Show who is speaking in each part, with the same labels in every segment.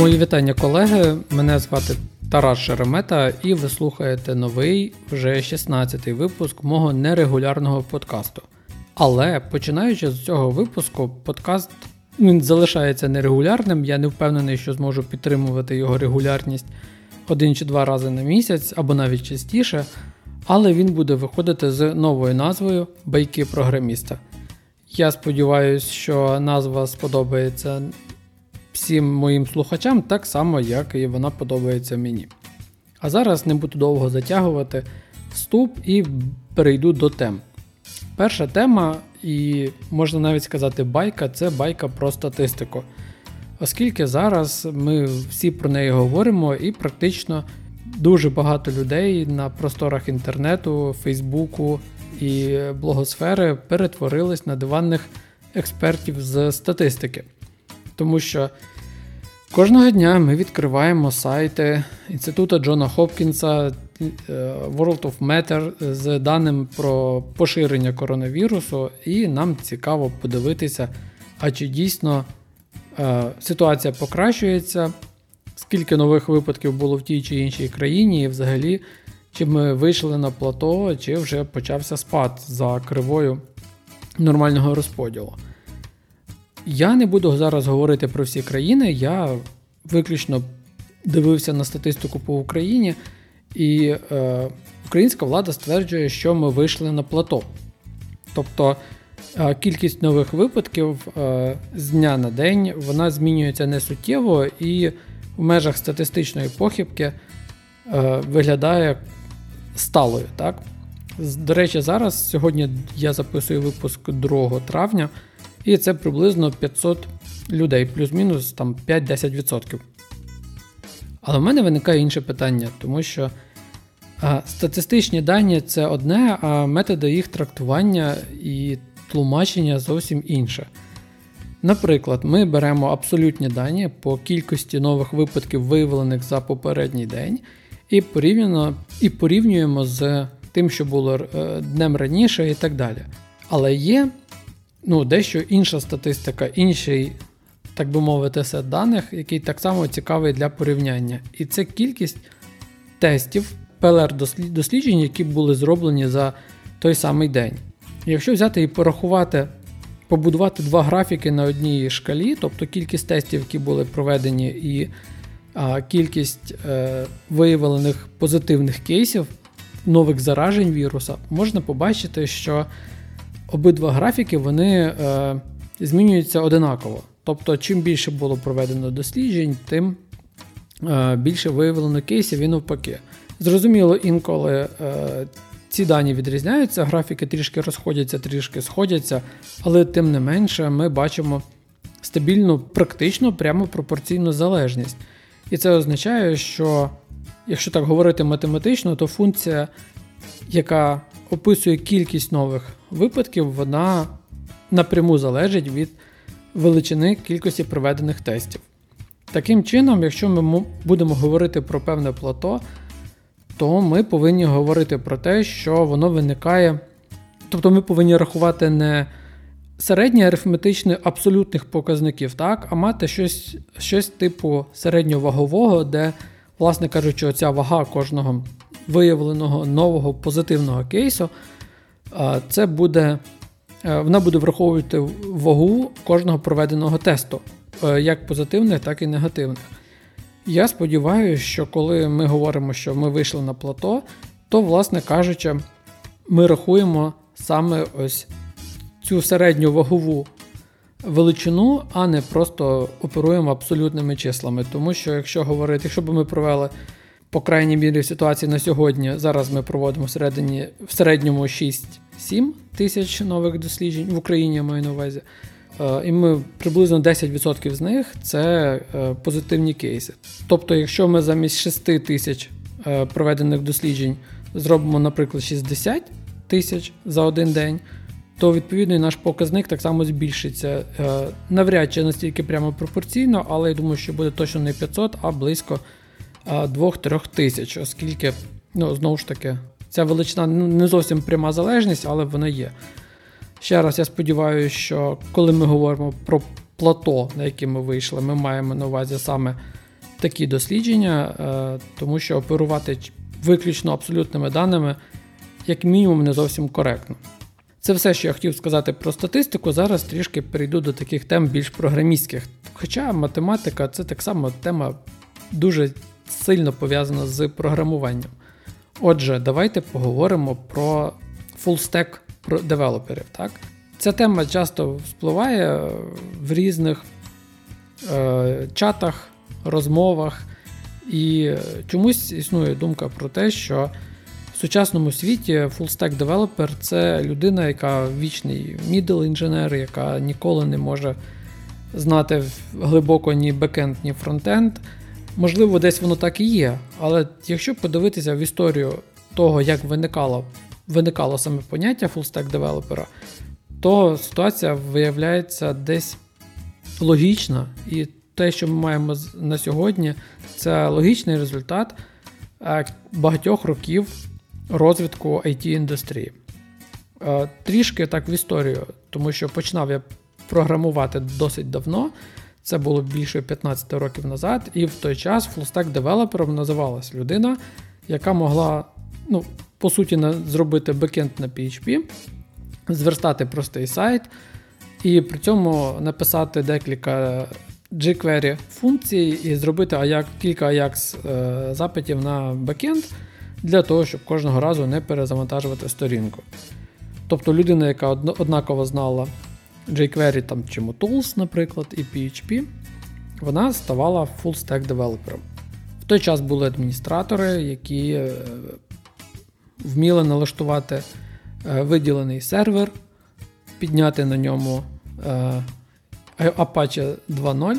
Speaker 1: Мої вітання, колеги. Мене звати Тарас Шеремета, і ви слухаєте новий, вже 16-й випуск мого нерегулярного подкасту. Але починаючи з цього випуску, подкаст він залишається нерегулярним. Я не впевнений, що зможу підтримувати його регулярність один чи два рази на місяць або навіть частіше. Але він буде виходити з новою назвою Байки програміста. Я сподіваюся, що назва сподобається всім моїм слухачам так само, як і вона подобається мені. А зараз не буду довго затягувати вступ і перейду до тем. Перша тема, і можна навіть сказати, байка це байка про статистику. Оскільки зараз ми всі про неї говоримо, і практично дуже багато людей на просторах інтернету, Фейсбуку і блогосфери перетворились на диванних експертів з статистики. Тому що кожного дня ми відкриваємо сайти Інституту Джона Хопкінса, е, World of Matter з даним про поширення коронавірусу, і нам цікаво подивитися, а чи дійсно е, ситуація покращується, скільки нових випадків було в тій чи іншій країні, і взагалі, чи ми вийшли на плато, чи вже почався спад за кривою нормального розподілу. Я не буду зараз говорити про всі країни, я виключно дивився на статистику по Україні, і е, українська влада стверджує, що ми вийшли на плато. Тобто е, кількість нових випадків е, з дня на день вона змінюється не суттєво і в межах статистичної похибки е, виглядає сталою. Так? До речі, зараз сьогодні я записую випуск 2 травня. І це приблизно 500 людей, плюс-мінус там 5-10%. Але в мене виникає інше питання, тому що а, статистичні дані це одне, а методи їх трактування і тлумачення зовсім інше. Наприклад, ми беремо абсолютні дані по кількості нових випадків, виявлених за попередній день, і порівняно, і порівнюємо з тим, що було е, днем раніше, і так далі. Але є ну, дещо інша статистика, інший, так би мовити, сет даних, який так само цікавий для порівняння. І це кількість тестів ПЛР-досліджень, які були зроблені за той самий день. Якщо взяти і порахувати, побудувати два графіки на одній шкалі, тобто кількість тестів, які були проведені, і а, кількість е, виявлених позитивних кейсів, нових заражень віруса, можна побачити, що обидва графіки вони е, змінюються одинаково. Тобто, чим більше було проведено досліджень, тим е, більше виявлено кейсів і навпаки. Зрозуміло, інколи е, ці дані відрізняються, графіки трішки розходяться, трішки сходяться, але тим не менше ми бачимо стабільну, практично прямо пропорційну залежність. І це означає, що, якщо так говорити математично, то функція, яка описує кількість нових випадків, вона напряму залежить від величини кількості проведених тестів. Таким чином, якщо ми будемо говорити про певне плато, то ми повинні говорити про те, що воно виникає. Тобто ми повинні рахувати не середнє арифметичне абсолютних показників, так, а мати щось щось типу середньовагового, де, власне кажучи, оця вага кожного виявленого нового позитивного кейсу, це буде, е, вона буде враховувати вагу кожного проведеного тесту, е, як позитивних, так і негативних. Я сподіваюся, що коли ми говоримо, що ми вийшли на плато, то, власне кажучи, ми рахуємо саме ось цю середню вагову величину, а не просто оперуємо абсолютними числами. Тому що, якщо говорити, якщо б ми провели по крайній мірі в ситуації на сьогодні. Зараз ми проводимо в, середині, в середньому 6-7 тисяч нових досліджень в Україні я маю на увазі. Е, і ми приблизно 10% з них це е, позитивні кейси. Тобто, якщо ми замість 6 тисяч е, проведених досліджень зробимо, наприклад, 60 тисяч за один день, то відповідно наш показник так само збільшиться. Навряд чи настільки прямо пропорційно, але я думаю, що буде точно не 500, а близько 2-3 тисяч, оскільки, ну, знову ж таки, ця величина не зовсім пряма залежність, але вона є. Ще раз, я сподіваюся, що коли ми говоримо про плато, на яке ми вийшли, ми маємо на увазі саме такі дослідження, е, тому що оперувати виключно абсолютними даними, як мінімум, не зовсім коректно. Це все, що я хотів сказати про статистику. Зараз трішки перейду до таких тем більш програмістських. Хоча математика це так само тема дуже сильно пов'язана з програмуванням. Отже, давайте поговоримо про full-stack девелоперів. Так? Ця тема часто вспливає в різних е, чатах, розмовах, і чомусь існує думка про те, що в сучасному світі full-stack девелопер це людина, яка вічний middle інженер, яка ніколи не може знати глибоко ні бекенд, ні фронтенд. Можливо, десь воно так і є, але якщо подивитися в історію того, як виникало виникало саме поняття full-stack девелопера, то ситуація виявляється десь логічна. І те, що ми маємо на сьогодні, це логічний результат е, багатьох років розвитку IT індустрії. Е, трішки так в історію, тому що починав я програмувати досить давно. Це було більше 15 років назад, і в той час full-stack девелопером називалась людина, яка могла, ну, по суті, зробити бекенд на PHP, зверстати простий сайт, і при цьому написати декілька jQuery функцій і зробити Ajax, кілька Ajax е, запитів на бекенд для того, щоб кожного разу не перезавантажувати сторінку. Тобто людина, яка однаково знала jQuery там, чи Tools, наприклад, і PHP, вона ставала full-stack девелопером. В той час були адміністратори, які е, вміли налаштувати е, виділений сервер, підняти на ньому е, Apache 2.0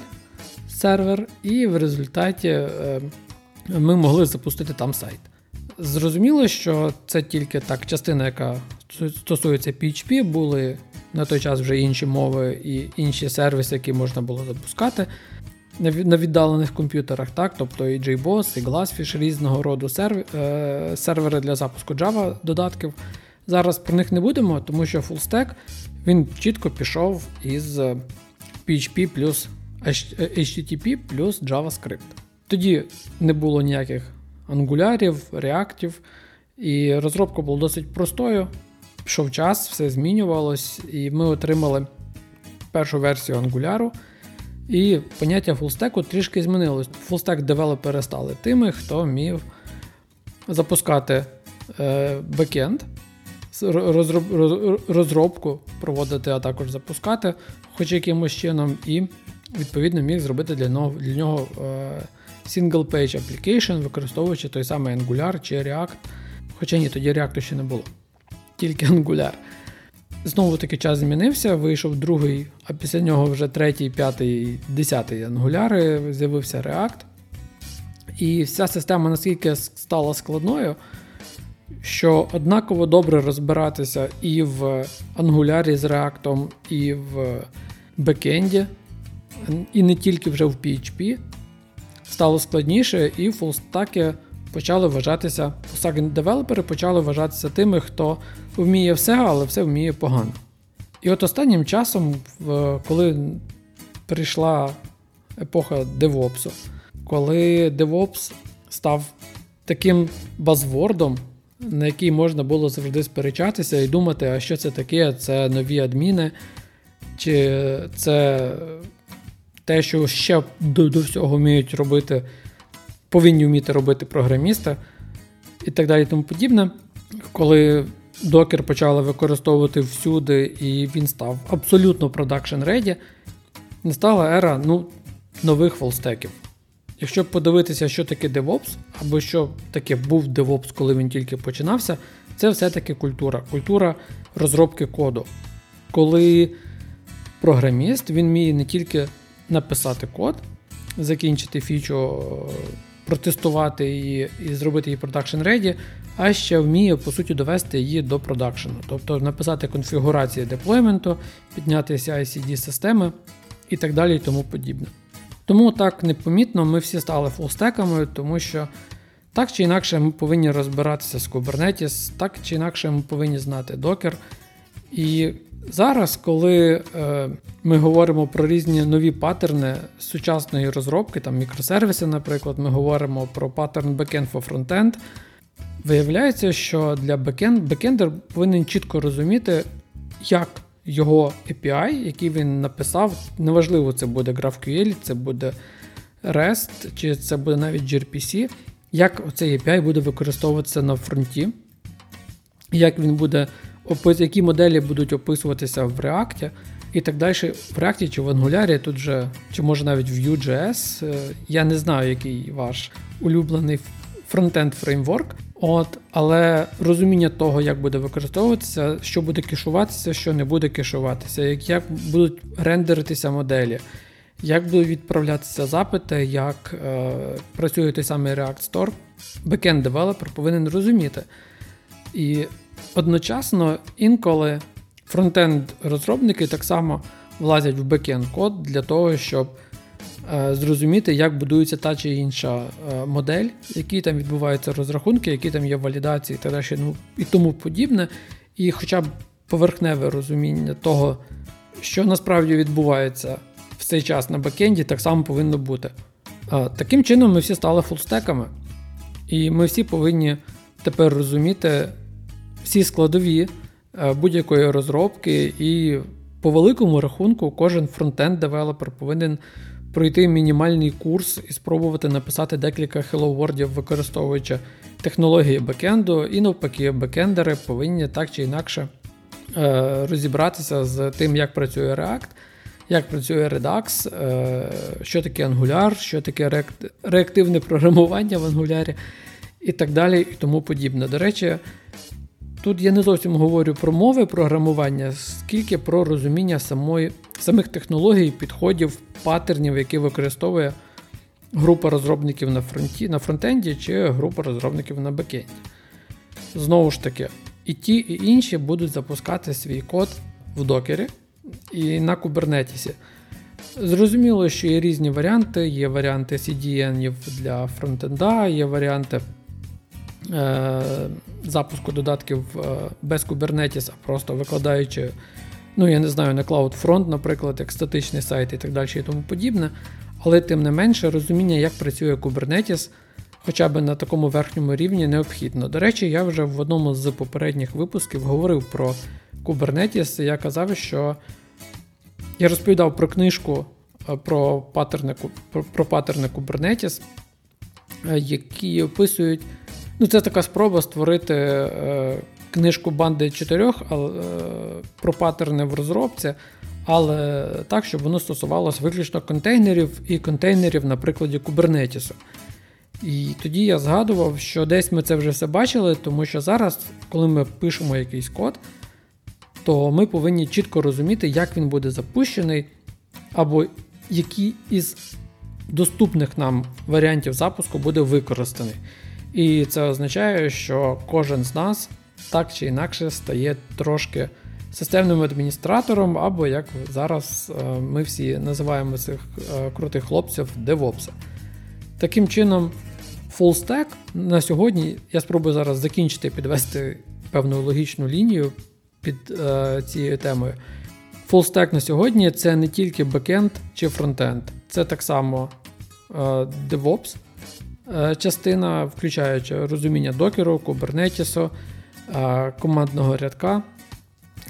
Speaker 1: сервер, і в результаті ми могли запустити там сайт. Зрозуміло, що це тільки так частина, яка стосується PHP, були на той час вже інші мови і інші сервіси, які можна було запускати на віддалених комп'ютерах, так, тобто і JBoss, і Glassfish, різного роду е, сервери для запуску Java додатків. Зараз про них не будемо, тому що FullStack він чітко пішов із PHP плюс HTTP плюс JavaScript. Тоді не було ніяких ангулярів, реактів, і розробка була досить простою. Пішов час, все змінювалось, і ми отримали першу версію ангуляру. І поняття фулстеку трішки змінилось. Фулстек девелопери стали тими, хто вмів запускати е, бекенд, розроб, розробку проводити, а також запускати, хоч якимось чином, і відповідно міг зробити для нього для нього е, single page application, використовуючи той самий Angular чи React. Хоча ні, тоді React ще не було, тільки Angular. Знову таки час змінився, вийшов другий, а після нього вже третій, п'ятий, десятий ангуляри, з'явився React. І вся система наскільки стала складною, що однаково добре розбиратися і в ангулярі з React, і в бекенді, і не тільки вже в PHP. Стало складніше, і фулстаки почали вважатися, фулстак девелопери почали вважатися тими, хто вміє все, але все вміє погано. І от останнім часом, коли прийшла епоха девопсу, коли DevOps став таким базвордом, на який можна було завжди сперечатися і думати, а що це таке? Це нові адміни, чи це те, що ще до, до всього вміють робити, повинні вміти робити програмісти, і так далі, тому подібне. Коли докер почали використовувати всюди, і він став абсолютно production ready, настала ера ну, нових фолстеків. Якщо подивитися, що таке DevOps, або що таке був DevOps, коли він тільки починався, це все-таки культура. Культура розробки коду. Коли програміст він вміє не тільки написати код, закінчити фічу, протестувати її і зробити її production ready, а ще вміє, по суті, довести її до продакшену. Тобто написати конфігурації деплойменту, підняти CI-CD системи і так далі і тому подібне. Тому так непомітно ми всі стали фулстеками, тому що так чи інакше ми повинні розбиратися з Kubernetes, так чи інакше ми повинні знати Docker. І Зараз, коли е, ми говоримо про різні нові паттерни сучасної розробки, там мікросервіси, наприклад, ми говоримо про паттерн backend for frontend, виявляється, що для backend, бекендер повинен чітко розуміти, як його API, який він написав, неважливо, це буде GraphQL, це буде REST, чи це буде навіть gRPC, як цей API буде використовуватися на фронті, як він буде які моделі будуть описуватися в React і так далі. В React чи в Angular, тут же, чи може навіть в Vue.js. Е, я не знаю, який ваш улюблений фронтенд фреймворк. От, Але розуміння того, як буде використовуватися, що буде кешуватися, що не буде кешуватися, як, як будуть рендеритися моделі, як будуть відправлятися запити, як е, працює той самий React Store, бекенд девелопер повинен розуміти. І одночасно інколи фронтенд-розробники так само влазять в бекенд код для того, щоб е, зрозуміти, як будується та чи інша е, модель, які там відбуваються розрахунки, які там є валідації та далі, ну, і тому подібне. І хоча б поверхневе розуміння того, що насправді відбувається в цей час на бекенді, так само повинно бути. Е, таким чином, ми всі стали фулстеками, і ми всі повинні тепер розуміти всі складові е, будь-якої розробки, і по великому рахунку, кожен фронтенд-девелопер повинен пройти мінімальний курс і спробувати написати декілька Hello World, використовуючи технології бекенду, і навпаки, бекендери повинні так чи інакше е, розібратися з тим, як працює React. Як працює Redux, е, що таке Angular, що таке реактивне програмування в Angular і так далі, і тому подібне. До речі, Тут я не зовсім говорю про мови програмування, скільки про розуміння самої, самих технологій, підходів, паттернів, які використовує група розробників на фронті, на фронтенді чи група розробників на бекенді. Знову ж таки, і ті, і інші будуть запускати свій код в докері і на кубернетісі. Зрозуміло, що є різні варіанти, є варіанти CDN для фронтенда, є варіанти Е, запуску додатків е, без Kubernetes, а просто викладаючи, ну, я не знаю, на CloudFront, наприклад, як статичний сайт і так далі і тому подібне. Але тим не менше, розуміння, як працює Kubernetes, хоча б на такому верхньому рівні необхідно. До речі, я вже в одному з попередніх випусків говорив про Kubernetes. Я казав, що я розповідав про книжку е, про паттерни, про, про паттерни Kubernetes, які описують Ну, Це така спроба створити е, книжку банди чотирьох е, про паттерни в розробці, але так, щоб воно стосувалося виключно контейнерів і контейнерів на прикладі Kubernetes. І тоді я згадував, що десь ми це вже все бачили, тому що зараз, коли ми пишемо якийсь код, то ми повинні чітко розуміти, як він буде запущений, або який із доступних нам варіантів запуску буде використаний. І це означає, що кожен з нас так чи інакше стає трошки системним адміністратором, або як зараз е, ми всі називаємо цих е, крутих хлопців DevOps. Таким чином, FullStack на сьогодні я спробую зараз закінчити підвести певну логічну лінію під е, цією темою. FullStack на сьогодні це не тільки бекенд чи фронтенд, це так само DevOps. Е, частина, включаючи розуміння докеру, кубернетісу, е, командного рядка.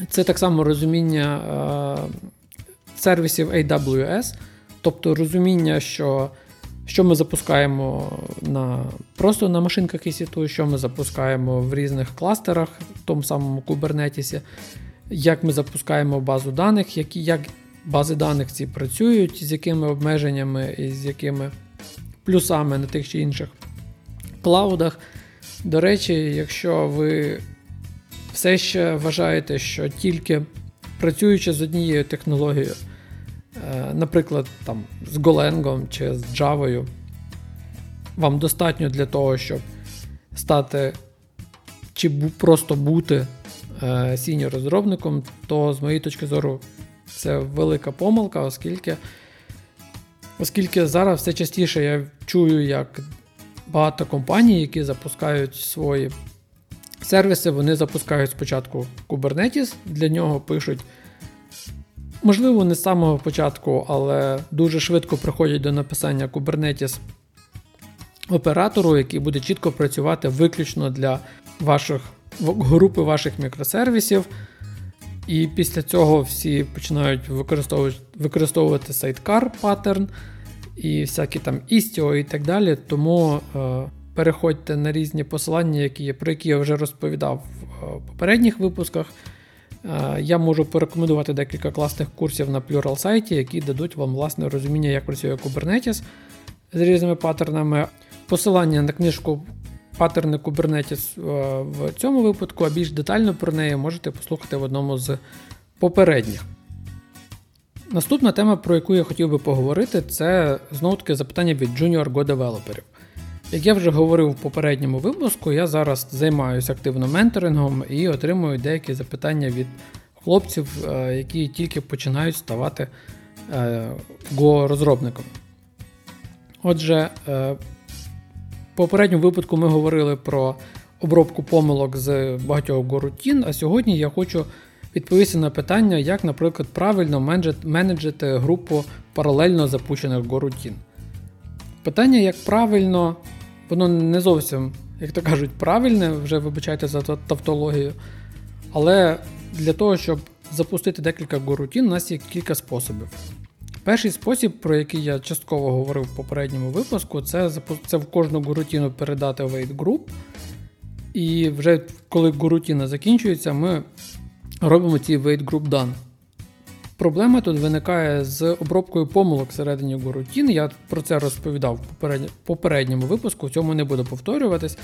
Speaker 1: Це так само розуміння е, сервісів AWS, тобто розуміння, що що ми запускаємо на, просто на машинках EC2, що ми запускаємо в різних кластерах, в тому самому Kubernetes, як ми запускаємо базу даних, які, як бази даних ці працюють, з якими обмеженнями і з якими плюсами на тих чи інших cloud ах. До речі, якщо ви все ще вважаєте, що тільки працюючи з однією технологією, е, наприклад, там, з Golang чи з Java, вам достатньо для того, щоб стати чи просто бути е, senior розробником, то з моєї точки зору це велика помилка, оскільки Оскільки зараз все частіше я чую, як багато компаній, які запускають свої сервіси, вони запускають спочатку Kubernetes, для нього пишуть можливо, не з самого початку, але дуже швидко приходять до написання Kubernetes оператору, який буде чітко працювати виключно для ваших групи ваших мікросервісів. І після цього всі починають використовувати використовувати сайткар паттерн і всякі там Istio і так далі. Тому е, переходьте на різні посилання, які, про які я вже розповідав в е, попередніх випусках. Е, я можу порекомендувати декілька класних курсів на Plural сайті, які дадуть вам власне розуміння, як працює Kubernetes з різними паттернами. Посилання на книжку паттерни Kubernetes в цьому випадку, а більш детально про неї можете послухати в одному з попередніх. Наступна тема, про яку я хотів би поговорити, це знову таки запитання від Junior Go девелоперів. Як я вже говорив в попередньому випуску, я зараз займаюся активно менторингом і отримую деякі запитання від хлопців, е, які тільки починають ставати. Е, Отже, в попередньому випадку ми говорили про обробку помилок з багатьох горутін, а сьогодні я хочу відповісти на питання, як, наприклад, правильно менеджити групу паралельно запущених горутін. Питання, як правильно, воно не зовсім, як то кажуть, правильне, вже вибачайте за тавтологію. Але для того, щоб запустити декілька горутін, у нас є кілька способів. Перший спосіб, про який я частково говорив в попередньому випуску, це це в кожну гурутіну передати wait group. І вже коли гурутіна закінчується, ми робимо ці wait group done. Проблема тут виникає з обробкою помилок всередині горутін. Я про це розповідав в попередньому випуску, в цьому не буду повторюватись.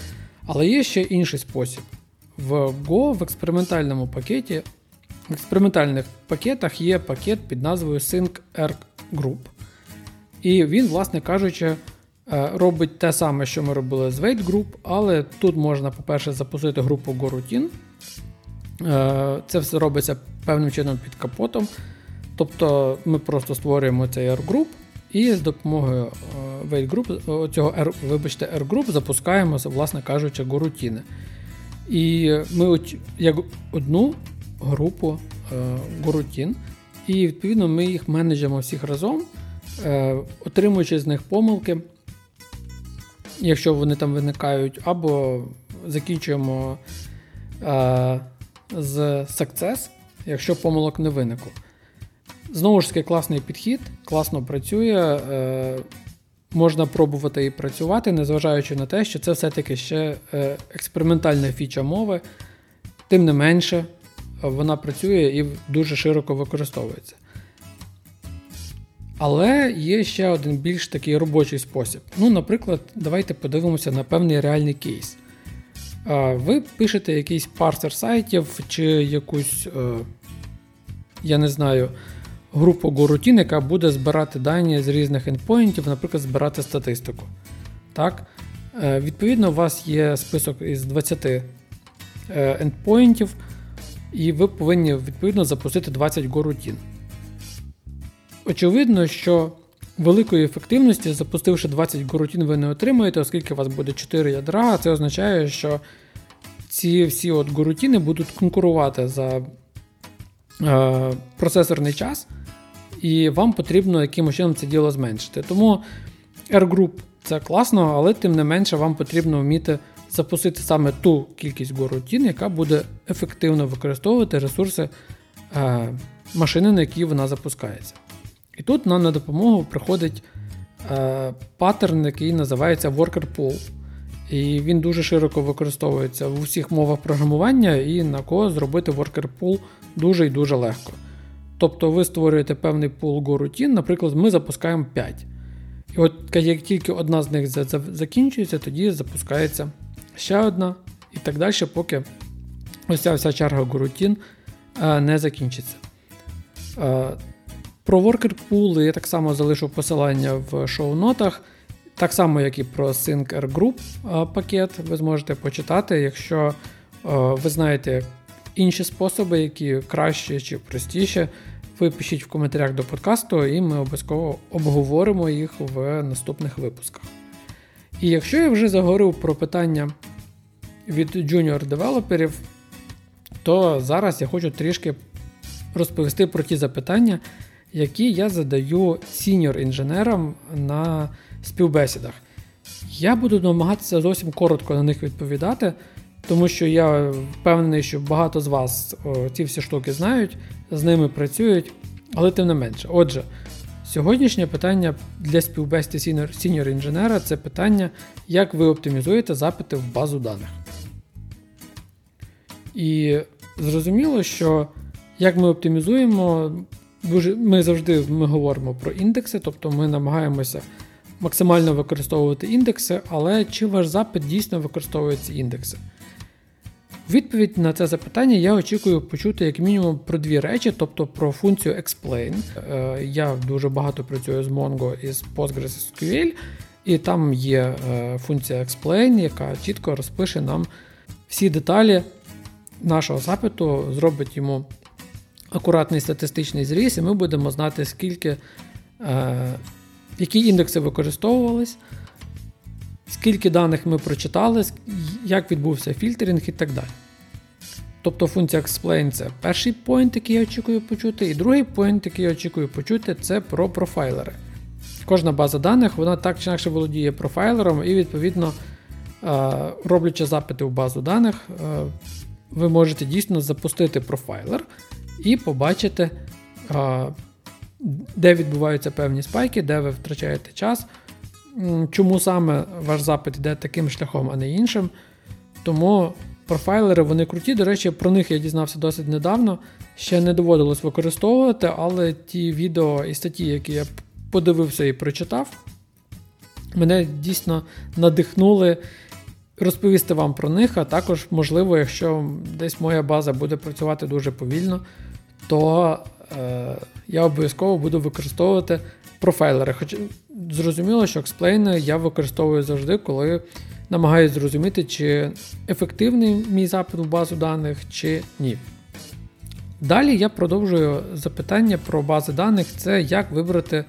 Speaker 1: Але є ще інший спосіб. В Go в експериментальному пакеті в експериментальних пакетах є пакет під назвою SyncErg Group. І він, власне кажучи, е, робить те саме, що ми робили з Wait Group, але тут можна, по-перше, запустити групу GoRoutine. Е, це все робиться певним чином під капотом. Тобто ми просто створюємо цей R-Group і з допомогою е, Wait Group, цього R, вибачте, R-Group запускаємо, власне кажучи, горутіни. І ми як одну групу е, горутін, і відповідно ми їх менеджимо всіх разом, е, отримуючи з них помилки, якщо вони там виникають, або закінчуємо е, з success, якщо помилок не виникло. Знову ж таки, класний підхід, класно працює. Можна пробувати і працювати, незважаючи на те, що це все-таки ще експериментальна фіча мови. Тим не менше, вона працює і дуже широко використовується. Але є ще один більш такий робочий спосіб. Ну, Наприклад, давайте подивимося на певний реальний кейс. Ви пишете якийсь парсер сайтів чи якусь, е, я не знаю, групу горутін, яка буде збирати дані з різних ендпоінтів, наприклад, збирати статистику. Так? Е, відповідно, у вас є список із 20 е, ендпоінтів і ви повинні відповідно запустити 20 горутін. Очевидно, що великої ефективності, запустивши 20 горутін, ви не отримаєте, оскільки у вас буде 4 ядра, а це означає, що ці всі от горутіни будуть конкурувати за е, процесорний час, і вам потрібно якимось чином це діло зменшити. Тому R-Group це класно, але тим не менше вам потрібно вміти запустити саме ту кількість горутін, яка буде ефективно використовувати ресурси е, машини, на якій вона запускається. І тут нам на допомогу приходить е, паттерн, який називається Worker Pool. І він дуже широко використовується в усіх мовах програмування, і на кого зробити worker pool дуже і дуже легко. Тобто ви створюєте певний пул горутін, наприклад, ми запускаємо 5. І от як тільки одна з них закінчується, тоді запускається ще одна, і так далі, поки ось ця вся черга горутін е, не закінчиться. Про Worker Pool я так само залишу посилання в шоу-нотах. Так само, як і про Sync Group е, пакет, ви зможете почитати, якщо ви знаєте інші способи, які краще чи простіше, ви пишіть в коментарях до подкасту, і ми обов'язково обговоримо їх в наступних випусках. І якщо я вже заговорив про питання від junior девелоперів, то зараз я хочу трішки розповісти про ті запитання, які я задаю senior-інженерам на співбесідах. Я буду намагатися зовсім коротко на них відповідати, тому що я впевнений, що багато з вас ці всі штуки знають, з ними працюють, але тим не менше. Отже, сьогоднішнє питання для співбесіди senior-інженера це питання, як ви оптимізуєте запити в базу даних. І зрозуміло, що як ми оптимізуємо, ми завжди ми говоримо про індекси, тобто ми намагаємося максимально використовувати індекси, але чи ваш запит дійсно використовує ці індекси? Відповідь на це запитання я очікую почути як мінімум про дві речі, тобто про функцію explain. Е, я дуже багато працюю з Mongo і з PostgreSQL, і там є е, функція explain, яка чітко розпише нам всі деталі нашого запиту, зробить йому акуратний статистичний зріз, і ми будемо знати, скільки, е, які індекси використовувались, скільки даних ми прочитали, як відбувся filtering і так далі. Тобто функція explain це перший point, який я очікую почути, і другий point, який я очікую почути, це про профайлери. Кожна база даних вона так чи інакше володіє профайлером, і, відповідно, е, роблячи запити в базу даних, е, ви можете дійсно запустити профайлер і побачити, де відбуваються певні спайки, де ви втрачаєте час. Чому саме ваш запит йде таким шляхом, а не іншим. Тому профайлери вони круті. До речі, про них я дізнався досить недавно. Ще не доводилось використовувати, але ті відео і статті, які я подивився і прочитав, мене дійсно надихнули розповісти вам про них, а також, можливо, якщо десь моя база буде працювати дуже повільно, то е, я обов'язково буду використовувати профайлери. Хоч зрозуміло, що експлейни я використовую завжди, коли намагаюся зрозуміти, чи ефективний мій запит в базу даних, чи ні. Далі я продовжую запитання про бази даних: це як вибрати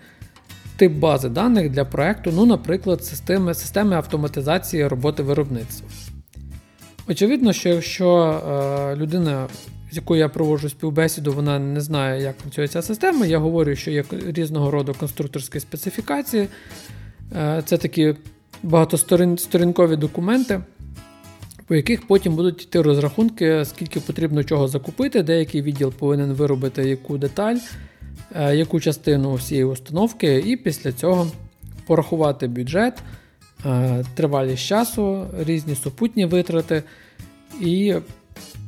Speaker 1: тип бази даних для проекту, ну, наприклад, системи, системи автоматизації роботи виробництва. Очевидно, що якщо е, людина, з якою я проводжу співбесіду, вона не знає, як працює ця система, я говорю, що є різного роду конструкторські специфікації. Е, це такі багатосторінкові документи, по яких потім будуть йти розрахунки, скільки потрібно чого закупити, деякий відділ повинен виробити яку деталь. Е, яку частину всієї установки, і після цього порахувати бюджет, е, тривалість часу, різні супутні витрати, і,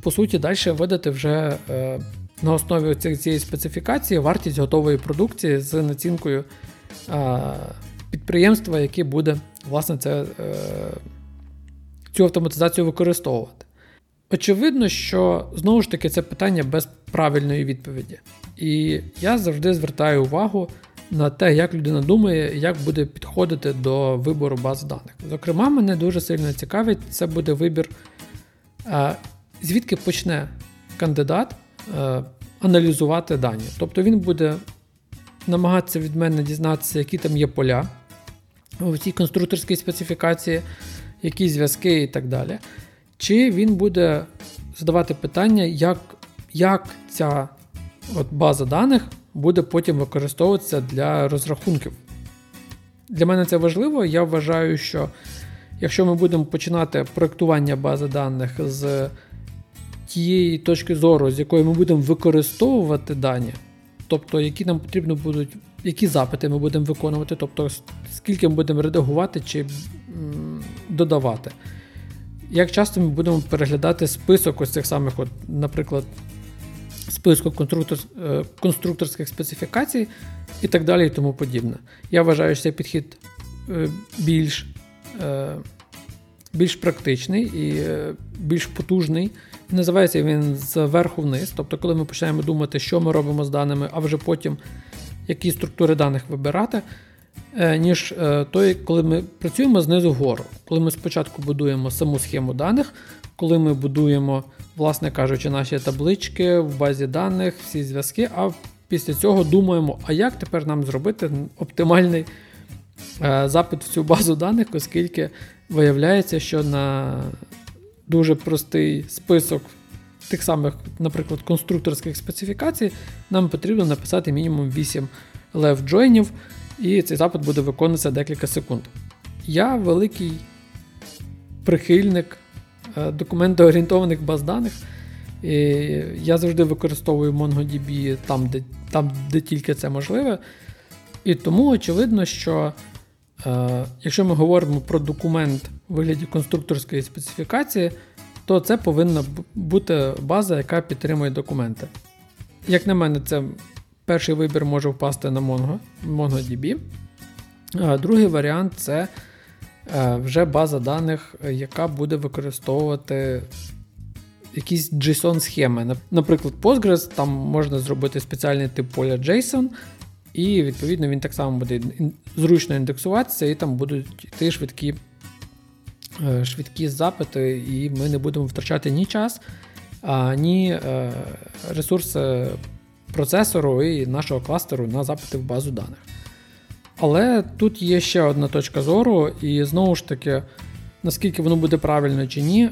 Speaker 1: по суті, далі видати вже е, на основі цієї специфікації вартість готової продукції з націнкою підприємства, яке буде власне, це, цю автоматизацію використовувати. Очевидно, що знову ж таки це питання без правильної відповіді. І я завжди звертаю увагу на те, як людина думає, як буде підходити до вибору баз даних. Зокрема, мене дуже сильно цікавить, це буде вибір, звідки почне кандидат аналізувати дані. Тобто він буде намагатися від мене дізнатися, які там є поля в цій конструкторській специфікації, які зв'язки і так далі. Чи він буде задавати питання, як як ця от база даних буде потім використовуватися для розрахунків. Для мене це важливо. Я вважаю, що якщо ми будемо починати проектування бази даних з тієї точки зору, з якої ми будемо використовувати дані, тобто які нам потрібно будуть, які запити ми будемо виконувати, тобто скільки ми будемо редагувати чи додавати. Як часто ми будемо переглядати список ось цих самих, от, наприклад, списку конструктор, е, конструкторських специфікацій і так далі і тому подібне. Я вважаю, що цей підхід е, більш е, більш практичний і більш потужний. Називається він зверху вниз. Тобто, коли ми починаємо думати, що ми робимо з даними, а вже потім які структури даних вибирати, ніж той, коли ми працюємо знизу вгору. Коли ми спочатку будуємо саму схему даних, коли ми будуємо власне кажучи, наші таблички в базі даних, всі зв'язки. А після цього думаємо, а як тепер нам зробити оптимальний е, запит в цю базу даних, оскільки виявляється, що на дуже простий список тих самих, наприклад, конструкторських специфікацій, нам потрібно написати мінімум 8 left джойнів, і цей запит буде виконуватися декілька секунд. Я великий прихильник е, документоорієнтованих баз даних. І Я завжди використовую MongoDB там, де там, де тільки це можливе. І тому очевидно, що е, якщо ми говоримо про документ вигляді конструкторської специфікації, то це повинна бути база, яка підтримує документи. Як на мене, це перший вибір може впасти на Mongo, MongoDB. Другий варіант це е, вже база даних, яка буде використовувати якісь JSON-схеми. Наприклад, Postgres, там можна зробити спеціальний тип поля JSON, і відповідно він так само буде зручно індексуватися, і там будуть йти швидкі швидкі запити, і ми не будемо втрачати ні час, ні е, ресурси процесору і нашого кластеру на запити в базу даних. Але тут є ще одна точка зору, і знову ж таки, наскільки воно буде правильно чи ні,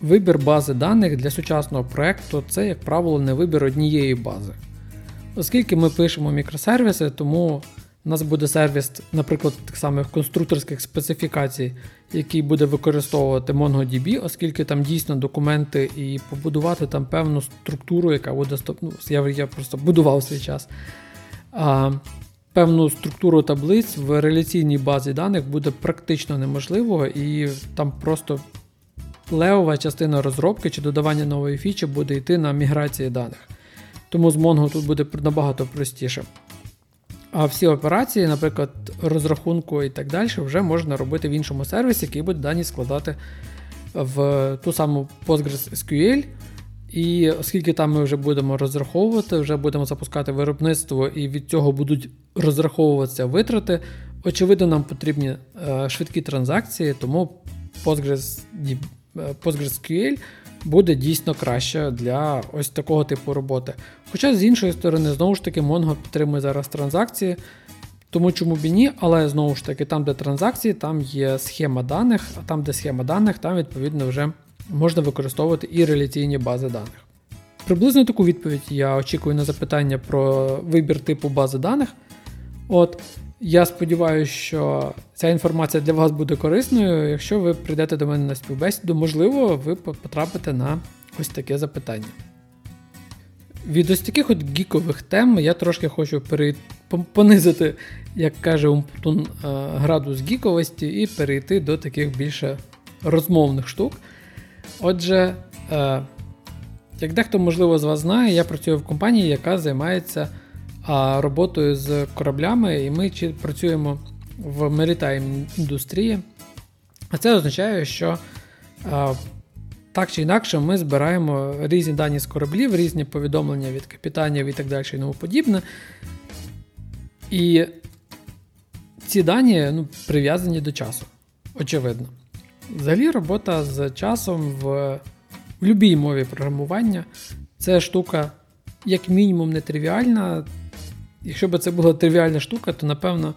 Speaker 1: вибір бази даних для сучасного проєкту це, як правило, не вибір однієї бази. Оскільки ми пишемо мікросервіси, тому у нас буде сервіс, наприклад, тих самих конструкторських специфікацій, який буде використовувати MongoDB, оскільки там дійсно документи і побудувати там певну структуру, яка буде ну, я, я просто будував свій час. А, Певну структуру таблиць в реляційній базі даних буде практично неможливо, і там просто левова частина розробки чи додавання нової фічі буде йти на міграції даних. Тому з Mongo тут буде набагато простіше. А всі операції, наприклад, розрахунку і так далі, вже можна робити в іншому сервісі, який буде дані складати в ту саму PostgreSQL. І оскільки там ми вже будемо розраховувати, вже будемо запускати виробництво, і від цього будуть розраховуватися витрати, очевидно, нам потрібні е, швидкі транзакції, тому Postgres, PostgreSQL буде дійсно краще для ось такого типу роботи. Хоча, з іншої сторони, знову ж таки, Mongo підтримує зараз транзакції, тому чому б і ні, але знову ж таки, там, де транзакції, там є схема даних, а там, де схема даних, там відповідно вже можна використовувати і реляційні бази даних. Приблизно таку відповідь я очікую на запитання про вибір типу бази даних. От, Я сподіваюся, що ця інформація для вас буде корисною. Якщо ви прийдете до мене на співбесіду, можливо, ви потрапите на ось таке запитання. Від ось таких от гікових тем я трошки хочу понизити, як каже Умпутун, е, градус гіковості і перейти до таких більше розмовних штук. Отже, е, як дехто, можливо, з вас знає, я працюю в компанії, яка займається роботою з кораблями, і ми працюємо в maritime індустрії. А це означає, що так чи інакше ми збираємо різні дані з кораблів, різні повідомлення від капітанів і так далі і тому подібне. І ці дані ну, прив'язані до часу, очевидно. Взагалі, робота з часом в, в будь-якій мові програмування це штука, як мінімум, нетривіальна. Якщо б це була тривіальна штука, то напевно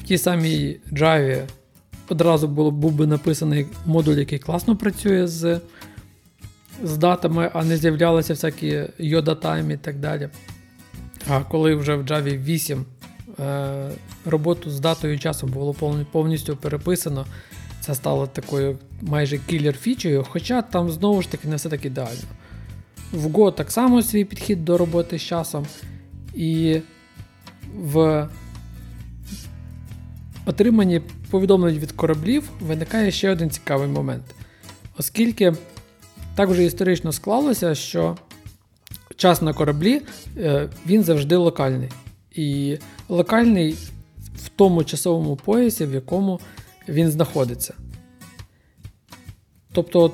Speaker 1: в тій самій Java одразу було, був би написаний модуль, який класно працює з з датами, а не з'являлися всякі Yoda Time і так далі. А коли вже в Java 8 е, роботу з датою і часом було повністю переписано, це стало такою майже кілер-фічею, хоча там знову ж таки не все так ідеально. В Go так само свій підхід до роботи з часом. І в отриманні повідомлень від кораблів виникає ще один цікавий момент. Оскільки так вже історично склалося, що час на кораблі е, він завжди локальний. І локальний в тому часовому поясі, в якому він знаходиться. Тобто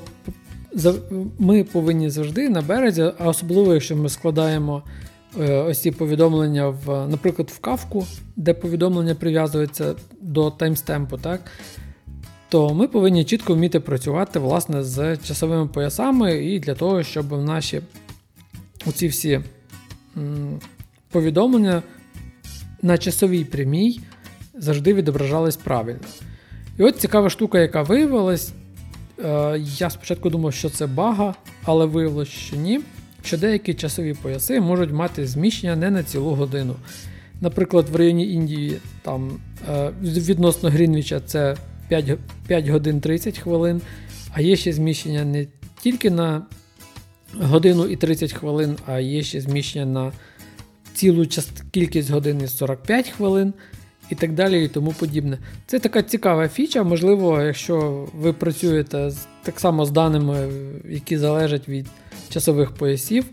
Speaker 1: ми повинні завжди на березі, а особливо, якщо ми складаємо ось ці повідомлення, в, наприклад, в Кафку, де повідомлення прив'язується до timestamp у, так? то ми повинні чітко вміти працювати власне, з часовими поясами і для того, щоб наші оці всі повідомлення на часовій прямій завжди відображались правильно. І от цікава штука, яка виявилась, Е, я спочатку думав, що це бага, але виявилося, що ні. Що деякі часові пояси можуть мати зміщення не на цілу годину. Наприклад, в районі Індії там е, відносно Грінвіча це 5 5 годин 30 хвилин, а є ще зміщення не тільки на годину і 30 хвилин, а є ще зміщення на цілу кількість годин і 45 хвилин і так далі, і тому подібне. Це така цікава фіча, можливо, якщо ви працюєте так само з даними, які залежать від часових поясів,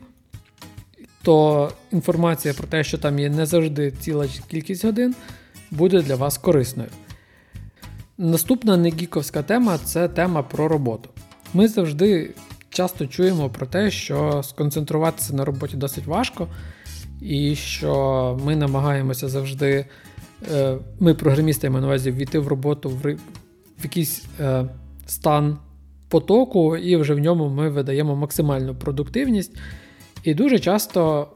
Speaker 1: то інформація про те, що там є не завжди ціла кількість годин, буде для вас корисною. Наступна негіковська тема це тема про роботу. Ми завжди часто чуємо про те, що сконцентруватися на роботі досить важко, і що ми намагаємося завжди ми, програмісти, на увазі, війти в роботу в, в якийсь е, стан потоку, і вже в ньому ми видаємо максимальну продуктивність. І дуже часто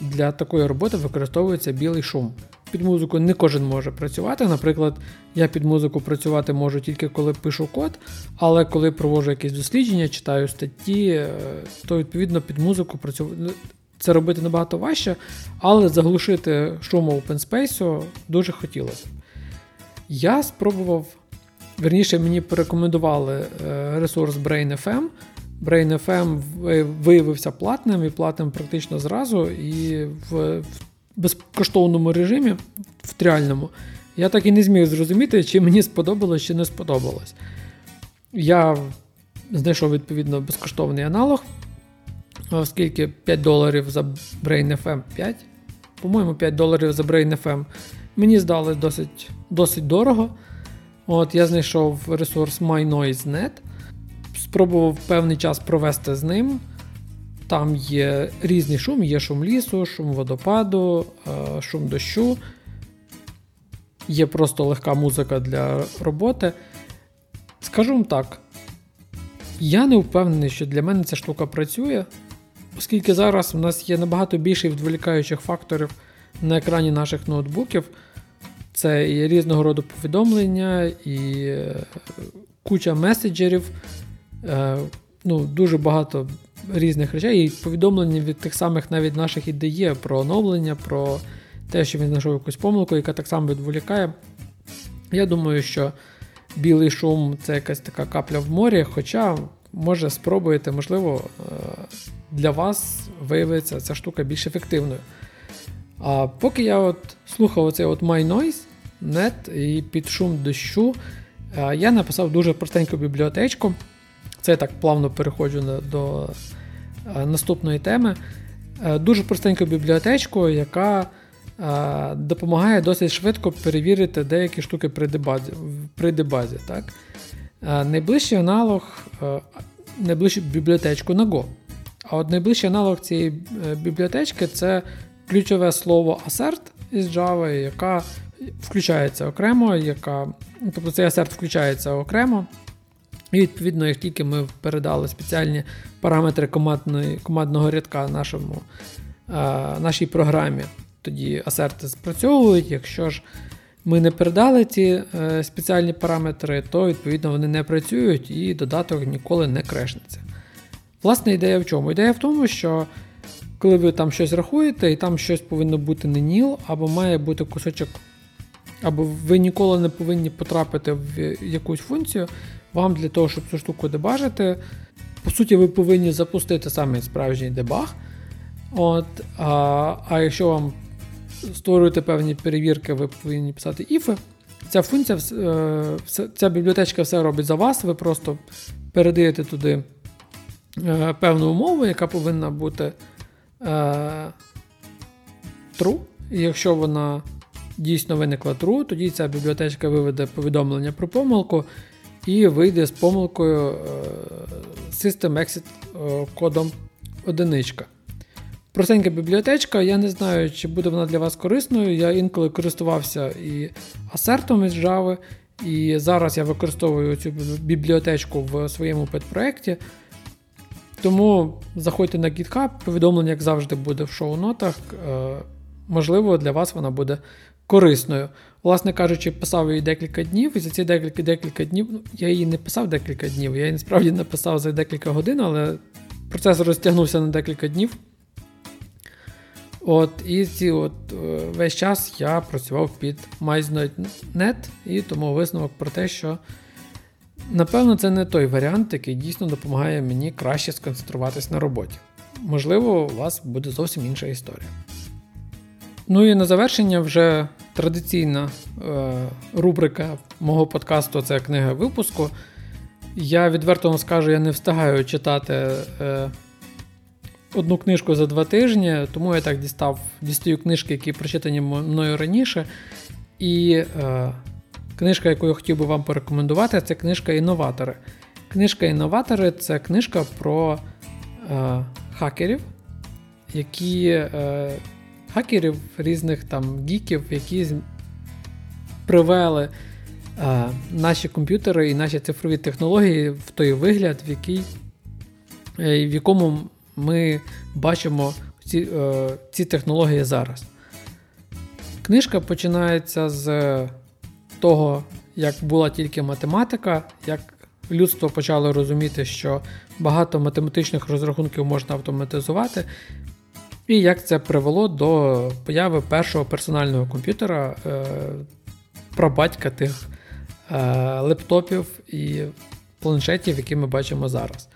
Speaker 1: для такої роботи використовується білий шум. Під музику не кожен може працювати. Наприклад, я під музику працювати можу тільки коли пишу код, але коли проводжу якісь дослідження, читаю статті, е, то відповідно під музику працювати це робити набагато важче, але заглушити шум Open Space дуже хотілося. Я спробував, верніше, мені порекомендували е, ресурс BrainFM. BrainFM виявився платним і платним практично зразу, і в безкоштовному режимі, в тріальному, я так і не зміг зрозуміти, чи мені сподобалось, чи не сподобалось. Я знайшов відповідно безкоштовний аналог оскільки 5 доларів за BrainFM 5, по-моєму, 5 доларів за BrainFM мені здали досить досить дорого. От Я знайшов ресурс MyNoise.net, спробував певний час провести з ним. Там є різний шум, є шум лісу, шум водопаду, е, шум дощу. Є просто легка музика для роботи. Скажу вам так, я не впевнений, що для мене ця штука працює, Оскільки зараз у нас є набагато більше відволікаючих факторів на екрані наших ноутбуків, це і різного роду повідомлення, і е, куча меседжерів, е, ну, дуже багато різних речей, і повідомлення від тих самих навіть наших ідеє про оновлення, про те, що він знайшов якусь помилку, яка так само відволікає. Я думаю, що білий шум це якась така капля в морі, хоча, може, спробуєте, можливо, е, для вас виявиться ця штука більш ефективною. А поки я от слухав оцей от My Noise Net і під шум дощу, я написав дуже простеньку бібліотечку. Це я так плавно переходжу до наступної теми. Дуже простеньку бібліотечку, яка допомагає досить швидко перевірити деякі штуки при дебазі. При дебазі так? Найближчий аналог, найближчу бібліотечку на Go. А от найближчий аналог цієї е, бібліотечки це ключове слово assert із Java, яка включається окремо, яка, тобто цей assert включається окремо. І відповідно, як тільки ми передали спеціальні параметри командного рядка нашому, е, нашій програмі, тоді асерти спрацьовують. Якщо ж ми не передали ці е, спеціальні параметри, то відповідно вони не працюють і додаток ніколи не крешнеться. Власне, ідея в чому? Ідея в тому, що коли ви там щось рахуєте, і там щось повинно бути не ніл, або має бути кусочок, або ви ніколи не повинні потрапити в якусь функцію, вам для того, щоб цю штуку дебажити, по суті, ви повинні запустити саме справжній дебаг. От, А а якщо вам створюєте певні перевірки, ви повинні писати іфи. Ця функція, е, ця бібліотечка все робить за вас, ви просто передаєте туди. Е, певну умову, яка повинна бути е, true. І якщо вона дійсно виникла true, тоді ця бібліотечка виведе повідомлення про помилку і вийде з помилкою System Exit кодом одиничка. Простенька бібліотечка, я не знаю, чи буде вона для вас корисною. Я інколи користувався і асертом із Java, і зараз я використовую цю бібліотечку в своєму педпроекті. Тому заходьте на GitHub, повідомлення, як завжди, буде в шоу-нотах. Е, можливо, для вас вона буде корисною. Власне кажучи, писав її декілька днів, і за ці декілька декілька днів ну, я її не писав декілька днів, я її насправді написав за декілька годин, але процес розтягнувся на декілька днів. От, І ці от, е, весь час я працював під MyZnote.net, і тому висновок про те, що напевно це не той варіант, який дійсно допомагає мені краще сконцентруватись на роботі. Можливо, у вас буде зовсім інша історія. Ну і на завершення вже традиційна е, рубрика мого подкасту це книга випуску. Я відверто вам скажу, я не встигаю читати е, одну книжку за два тижні, тому я так дістав дістаю книжки, які прочитані мною раніше. І е, книжка, яку я хотів би вам порекомендувати, це книжка Інноватори. Книжка Інноватори це книжка про е, хакерів, які. Е, Хакерів різних там гіків, які привели е, наші комп'ютери і наші цифрові технології в той вигляд, в який, е, в якому ми бачимо ці, е, ці технології зараз. Книжка починається з того, як була тільки математика, як людство почало розуміти, що багато математичних розрахунків можна автоматизувати. І як це привело до появи першого персонального комп'ютера, е, прабатька тих е, лептопів і планшетів, які ми бачимо зараз.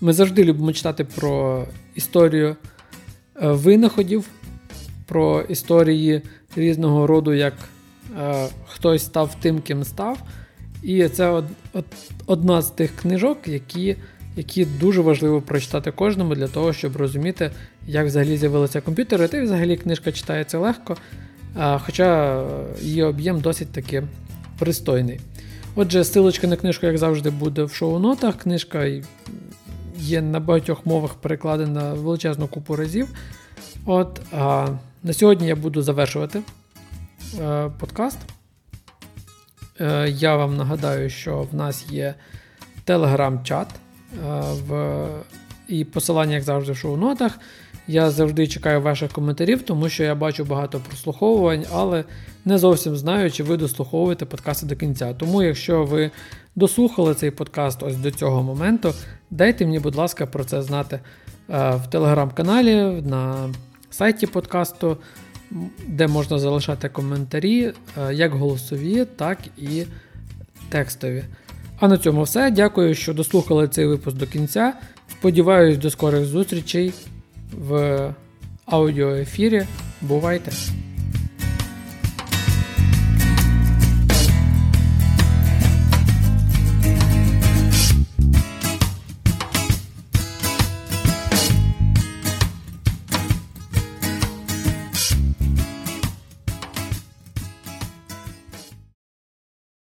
Speaker 1: Ми завжди любимо читати про історію е, винаходів, про історії різного роду, як е, хтось став тим, ким став. І це од, од, одна з тих книжок, які які дуже важливо прочитати кожному для того, щоб розуміти, як взагалі з'явилися комп'ютери. Та й взагалі книжка читається легко, а, хоча її об'єм досить таки пристойний. Отже, силочка на книжку, як завжди, буде в шоу-нотах. Книжка є на багатьох мовах перекладена величезну купу разів. От, а, На сьогодні я буду завершувати е, подкаст. Е, я вам нагадаю, що в нас є телеграм-чат в... і посилання, як завжди, в шоу-нотах. Я завжди чекаю ваших коментарів, тому що я бачу багато прослуховувань, але не зовсім знаю, чи ви дослуховуєте подкасти до кінця. Тому, якщо ви дослухали цей подкаст ось до цього моменту, дайте мені, будь ласка, про це знати в телеграм-каналі, на сайті подкасту, де можна залишати коментарі, як голосові, так і текстові. А на цьому все. Дякую, що дослухали цей випуск до кінця. Сподіваюсь, до скорих зустрічей в аудіоефірі. Бувайте!